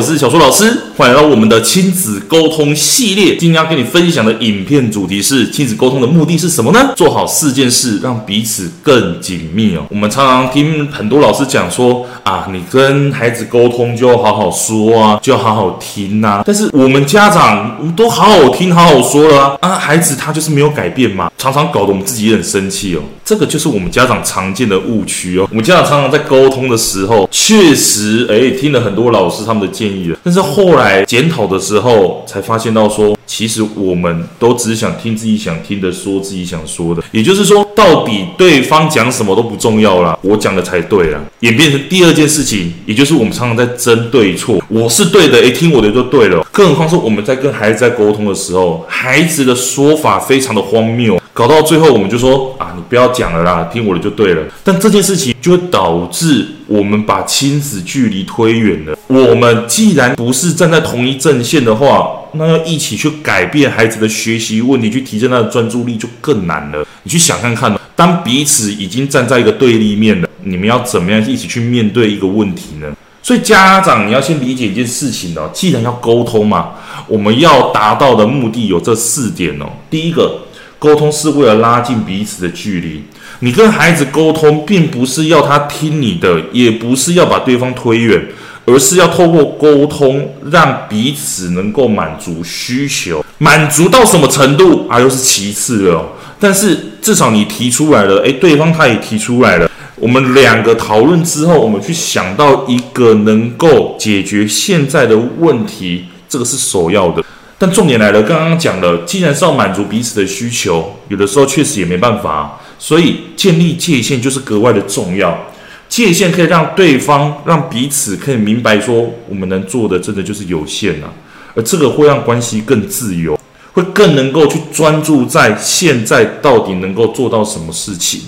我是小苏老师，欢迎来到我们的亲子沟通系列。今天要跟你分享的影片主题是：亲子沟通的目的是什么呢？做好四件事，让彼此更紧密哦。我们常常听很多老师讲说啊，你跟孩子沟通就要好好说啊，就要好好听呐。但是我们家长都好好听、好好说了啊，孩子他就是没有改变嘛，常常搞得我们自己也很生气哦。这个就是我们家长常见的误区哦。我们家长常常在沟通的时候，确实诶听了很多老师他们。的建议但是后来检讨的时候，才发现到说，其实我们都只想听自己想听的，说自己想说的。也就是说，到底对方讲什么都不重要了，我讲的才对了。演变成第二件事情，也就是我们常常在争对错，我是对的，诶，听我的就对了。更何况是我们在跟孩子在沟通的时候，孩子的说法非常的荒谬。搞到最后，我们就说啊，你不要讲了啦，听我的就对了。但这件事情就会导致我们把亲子距离推远了。我们既然不是站在同一阵线的话，那要一起去改变孩子的学习问题，去提升他的专注力就更难了。你去想看看，当彼此已经站在一个对立面了，你们要怎么样一起去面对一个问题呢？所以家长你要先理解一件事情哦，既然要沟通嘛，我们要达到的目的有这四点哦。第一个。沟通是为了拉近彼此的距离。你跟孩子沟通，并不是要他听你的，也不是要把对方推远，而是要透过沟通，让彼此能够满足需求。满足到什么程度啊？又是其次了。但是至少你提出来了，诶，对方他也提出来了。我们两个讨论之后，我们去想到一个能够解决现在的问题，这个是首要的。但重点来了，刚刚讲了，既然是要满足彼此的需求，有的时候确实也没办法，所以建立界限就是格外的重要。界限可以让对方、让彼此可以明白说，我们能做的真的就是有限呐，而这个会让关系更自由，会更能够去专注在现在到底能够做到什么事情。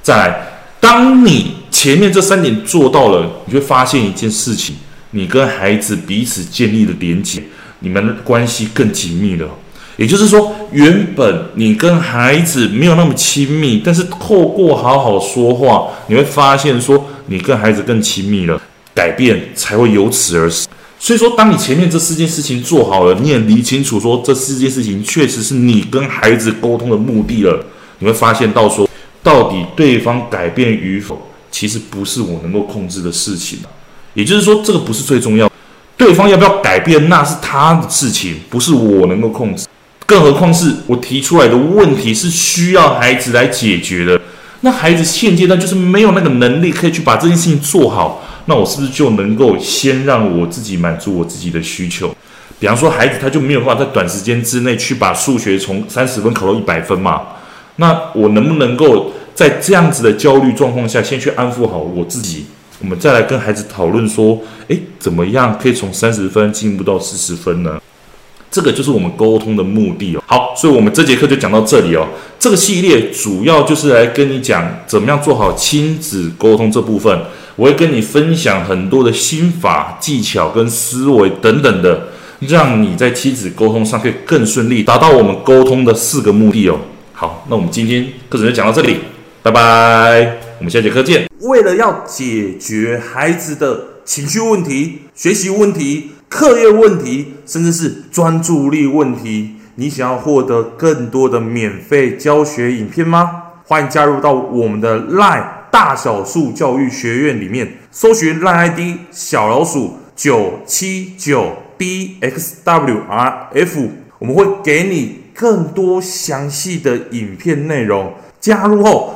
再来，当你前面这三点做到了，你会发现一件事情，你跟孩子彼此建立了连结。你们的关系更紧密了，也就是说，原本你跟孩子没有那么亲密，但是透过好好说话，你会发现说你跟孩子更亲密了，改变才会由此而生。所以说，当你前面这四件事情做好了，你也理清楚说这四件事情确实是你跟孩子沟通的目的了，你会发现到说，到底对方改变与否，其实不是我能够控制的事情。也就是说，这个不是最重要。对方要不要改变，那是他的事情，不是我能够控制。更何况是我提出来的问题是需要孩子来解决的。那孩子现阶段就是没有那个能力可以去把这件事情做好，那我是不是就能够先让我自己满足我自己的需求？比方说，孩子他就没有办法在短时间之内去把数学从三十分考到一百分嘛？那我能不能够在这样子的焦虑状况下，先去安抚好我自己？我们再来跟孩子讨论说，诶，怎么样可以从三十分进步到四十分呢？这个就是我们沟通的目的哦。好，所以我们这节课就讲到这里哦。这个系列主要就是来跟你讲怎么样做好亲子沟通这部分。我会跟你分享很多的心法、技巧跟思维等等的，让你在亲子沟通上可以更顺利，达到我们沟通的四个目的哦。好，那我们今天课程就讲到这里，拜拜，我们下节课见。为了要解决孩子的情绪问题、学习问题、课业问题，甚至是专注力问题，你想要获得更多的免费教学影片吗？欢迎加入到我们的 LINE 大小树教育学院里面，搜寻 LINE ID 小老鼠九七九 dxwrf，我们会给你更多详细的影片内容。加入后。